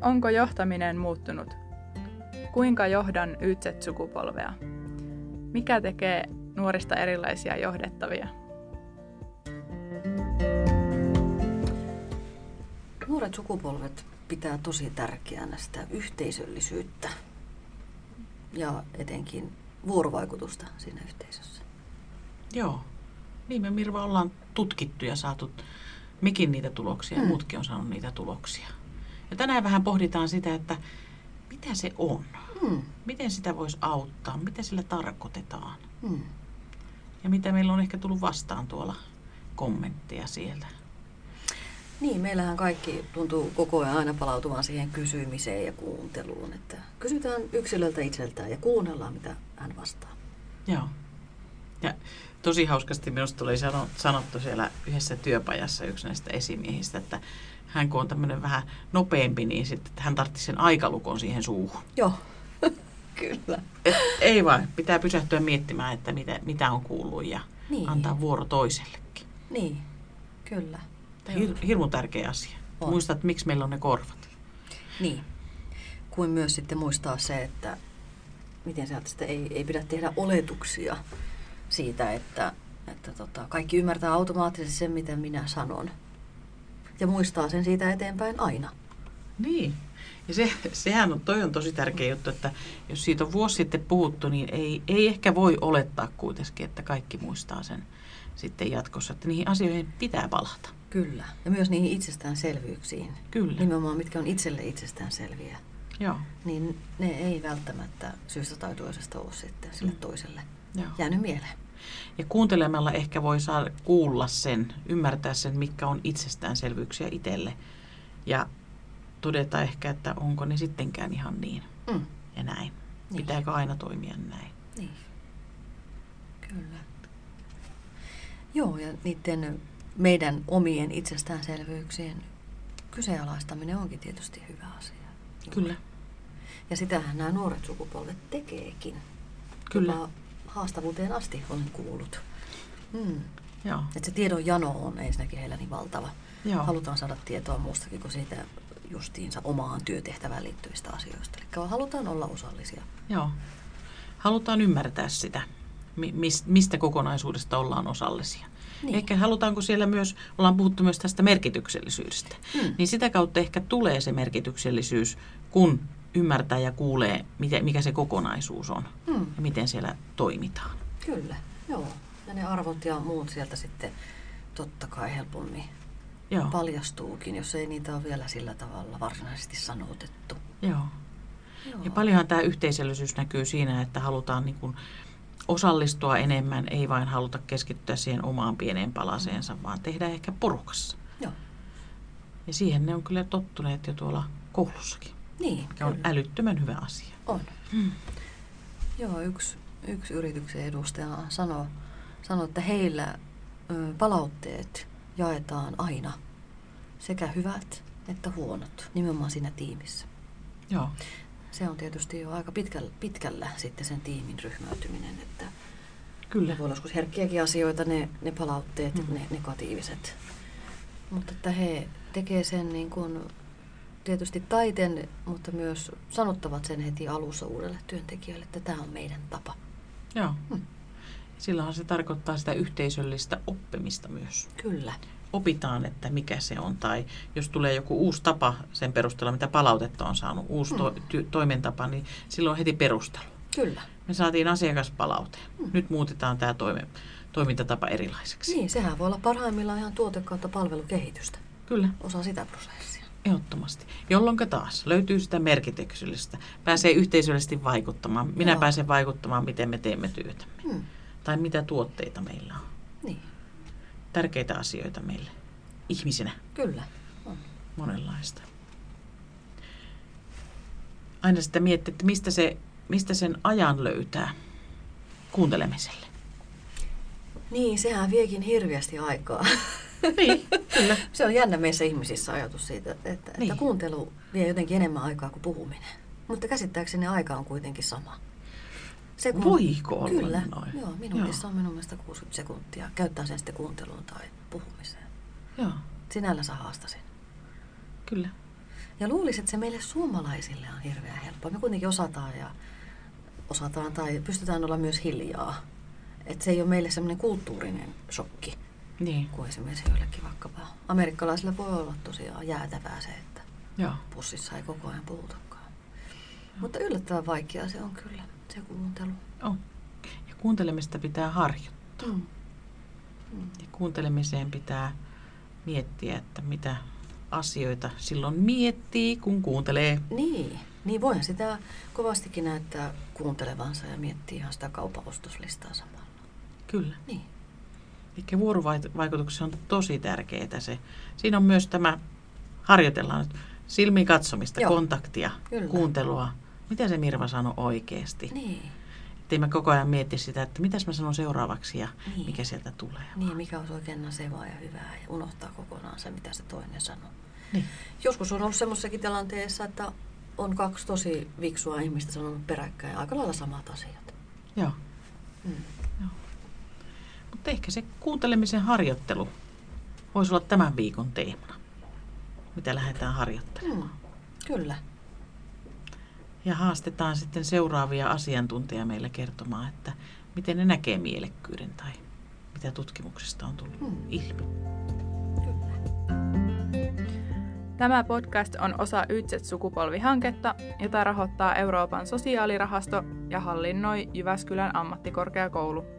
Onko johtaminen muuttunut? Kuinka johdan YZ-sukupolvea? Mikä tekee nuorista erilaisia johdettavia? Nuoret sukupolvet pitää tosi tärkeänä sitä yhteisöllisyyttä ja etenkin vuorovaikutusta siinä yhteisössä. Joo. Niin me Mirva ollaan tutkittu ja saatu mikin niitä tuloksia ja Mm. muutkin on saanut niitä tuloksia. Ja tänään vähän pohditaan sitä, että mitä se on. Hmm. Miten sitä voisi auttaa, mitä sillä tarkoitetaan. Hmm. Ja mitä meillä on ehkä tullut vastaan tuolla kommentteja sieltä. Niin, meillähän kaikki tuntuu koko ajan aina palautuvan siihen kysymiseen ja kuunteluun. Että kysytään yksilöltä itseltään ja kuunnellaan, mitä hän vastaa. Joo. Ja tosi hauskasti minusta tuli sano- sanottu siellä yhdessä työpajassa yksi näistä esimiehistä, että hän kun on tämmöinen vähän nopeampi, niin sitten hän tarvitsi sen aikalukon siihen suuhun. Joo, kyllä. Et ei vaan, pitää pysähtyä miettimään, että mitä, mitä on kuullut ja Niin. antaa vuoro toisellekin. Niin, kyllä. Hir- hirmu tärkeä asia. On. Muista, että miksi meillä on ne korvat. Niin. Kuin myös sitten muistaa se, että miten sieltä sitten ei, ei pidä tehdä oletuksia siitä, että, että tota, kaikki ymmärtää automaattisesti sen, mitä minä sanon. Ja muistaa sen siitä eteenpäin aina. Niin. Ja se, sehän on, toi on tosi tärkeä juttu, että jos siitä on vuosi sitten puhuttu, niin ei, ei ehkä voi olettaa kuitenkin, että kaikki muistaa sen sitten jatkossa, että niihin asioihin pitää palata. Kyllä. Ja myös niihin itsestäänselvyyksiin. Kyllä. Nimenomaan mitkä on itselle itsestäänselviä. Joo. Niin ne ei välttämättä syystä tai toisesta ole sitten sille Mm. toiselle Joo. jäänyt mieleen. Ja kuuntelemalla ehkä voi saada kuulla sen, ymmärtää sen, mitkä on itsestäänselvyyksiä itselle. Ja todeta ehkä, että onko ne sittenkään ihan niin Mm. ja näin. Niin. Pitääkö aina toimia näin? Niin. Kyllä. Joo, ja niiden meidän omien itsestäänselvyyksien kyseenalaistaminen onkin tietysti hyvä asia. Kyllä. Ja sitähän nämä nuoret sukupolvet tekeekin. Kyllä. Jopa haastavuuteen asti olen kuullut. Mm. Joo. Että se tiedon jano on ensinnäkin heillä niin valtava. Joo. Halutaan saada tietoa muustakin kuin siitä justiinsa omaan työtehtävään liittyvistä asioista. Eli halutaan olla osallisia. Joo. Halutaan ymmärtää sitä, mi- mis- mistä kokonaisuudesta ollaan osallisia. Niin. Ehkä halutaanko siellä myös, ollaan puhuttu myös tästä merkityksellisyydestä, Mm. niin sitä kautta ehkä tulee se merkityksellisyys, kun ymmärtää ja kuulee, miten, mikä se kokonaisuus on Mm. ja miten siellä toimitaan. Kyllä, joo. Ja ne arvot ja muut sieltä sitten totta kai helpommin Joo. paljastuukin, jos ei niitä ole vielä sillä tavalla varsinaisesti sanotettu. Joo. Joo. Ja paljonhan tämä yhteisöllisyys näkyy siinä, että halutaan niin kuin osallistua enemmän, ei vain haluta keskittyä siihen omaan pieneen palaseensa, vaan tehdä ehkä porukassa. Joo. Ja siihen ne on kyllä tottuneet jo tuolla koulussakin, Niin, mikä on kyllä. älyttömän hyvä asia. On. Hmm. Joo, yksi, yksi yrityksen edustaja sanoi, sanoi, että heillä ö, palautteet jaetaan aina, sekä hyvät että huonot, nimenomaan siinä tiimissä. Joo, Se on tietysti jo aika pitkällä, pitkällä sitten sen tiimin ryhmäytyminen, että kyllä. voi olla joskus herkkiäkin asioita, ne, ne palautteet, Mm. ne negatiiviset. Mutta että he tekee sen niin kuin tietysti taiten, mutta myös sanottavat sen heti alussa uudelle työntekijälle, että tämä on meidän tapa. Joo. Hmm. Silloinhan se tarkoittaa sitä yhteisöllistä oppimista myös. Kyllä. Opitaan, että mikä se on, tai jos tulee joku uusi tapa sen perusteella, mitä palautetta on saanut, uusi to- Hmm. ty- toimentapa, niin silloin on heti perustelu. Kyllä. Me saatiin asiakaspalaute. Hmm. Nyt muutetaan tämä toime, toimintatapa erilaiseksi. Niin, sehän voi olla parhaimmillaan ihan tuote kautta palvelukehitystä. Kyllä, Osa sitä prosessia. Ehdottomasti. Jolloin taas löytyy sitä merkityksellistä. Pääsee yhteisöllisesti vaikuttamaan. Minä Joo. pääsen vaikuttamaan, miten me teemme työtä. Hmm. Tai mitä tuotteita meillä on. Niin, Tärkeitä asioita meille ihmisinä. kyllä. On. monenlaista. Aina sitä miettii, että mistä, se, mistä sen ajan löytää kuuntelemiselle. Niin, sehän viekin hirveästi aikaa. Niin, kyllä. Se on jännä meissä ihmisissä ajatus siitä, että, että Niin. kuuntelu vie jotenkin enemmän aikaa kuin puhuminen. Mutta käsittääkseni aika on kuitenkin sama. Sekun- Voiko olla Kyllä. noin? Joo, minuutissa on minun mielestä 60 sekuntia. Käyttää sen sitten kuunteluun tai puhumiseen. Joo, Sinällänsä haastasin. kyllä. Ja luulisin, että se meille suomalaisille on hirveän helppoa. Me kuitenkin osataan ja osataan tai pystytään olla myös hiljaa. Että se ei ole meille semmoinen kulttuurinen shokki Niin, kuin esimerkiksi joillekin vaikkapa amerikkalaisille voi olla tosiaan jäätävää se, että joo. pussissa ei koko ajan puhutakaan. Mutta yllättävän vaikeaa se on kyllä, se kuuntelu. On. Ja kuuntelemista pitää harjoittaa. Mm. Mm. Ja kuuntelemiseen pitää miettiä, että mitä asioita silloin miettii, kun kuuntelee. Niin, niin voihan sitä kovastikin näyttää kuuntelevansa ja miettiä ihan sitä kaupan ostoslistaa samalla. Kyllä. Niin. Eli vuorovaikutuksessa on tosi tärkeää se. Siinä on myös tämä, harjoitellaan nyt silmiin katsomista, Joo. kontaktia, Kyllä. kuuntelua. Mitä se Mirva sanoi oikeasti? Niin. Ettei mä koko ajan mietti sitä, että mitäs mä sanon seuraavaksi ja Niin. mikä sieltä tulee. Niin, mikä olisi oikein nasevaa ja hyvää ja unohtaa kokonaan se, mitä se toinen sanoo. Niin. Joskus on ollut semmoisessakin tilanteessa, että on kaksi tosi viksua ihmistä sanonut peräkkäin aika lailla samat asiat. Joo. Mm. Mutta ehkä se kuuntelemisen harjoittelu voisi olla tämän viikon teemana, mitä lähdetään harjoittelemaan. Mm. Kyllä. Ja haastetaan sitten seuraavia asiantuntijia meille kertomaan, että miten ne näkee mielekkyyden tai mitä tutkimuksesta on tullut Mm. ilmi. Kyllä. Tämä podcast on osa Ytset-sukupolvihanketta, jota rahoittaa Euroopan sosiaalirahasto ja hallinnoi Jyväskylän ammattikorkeakoulu.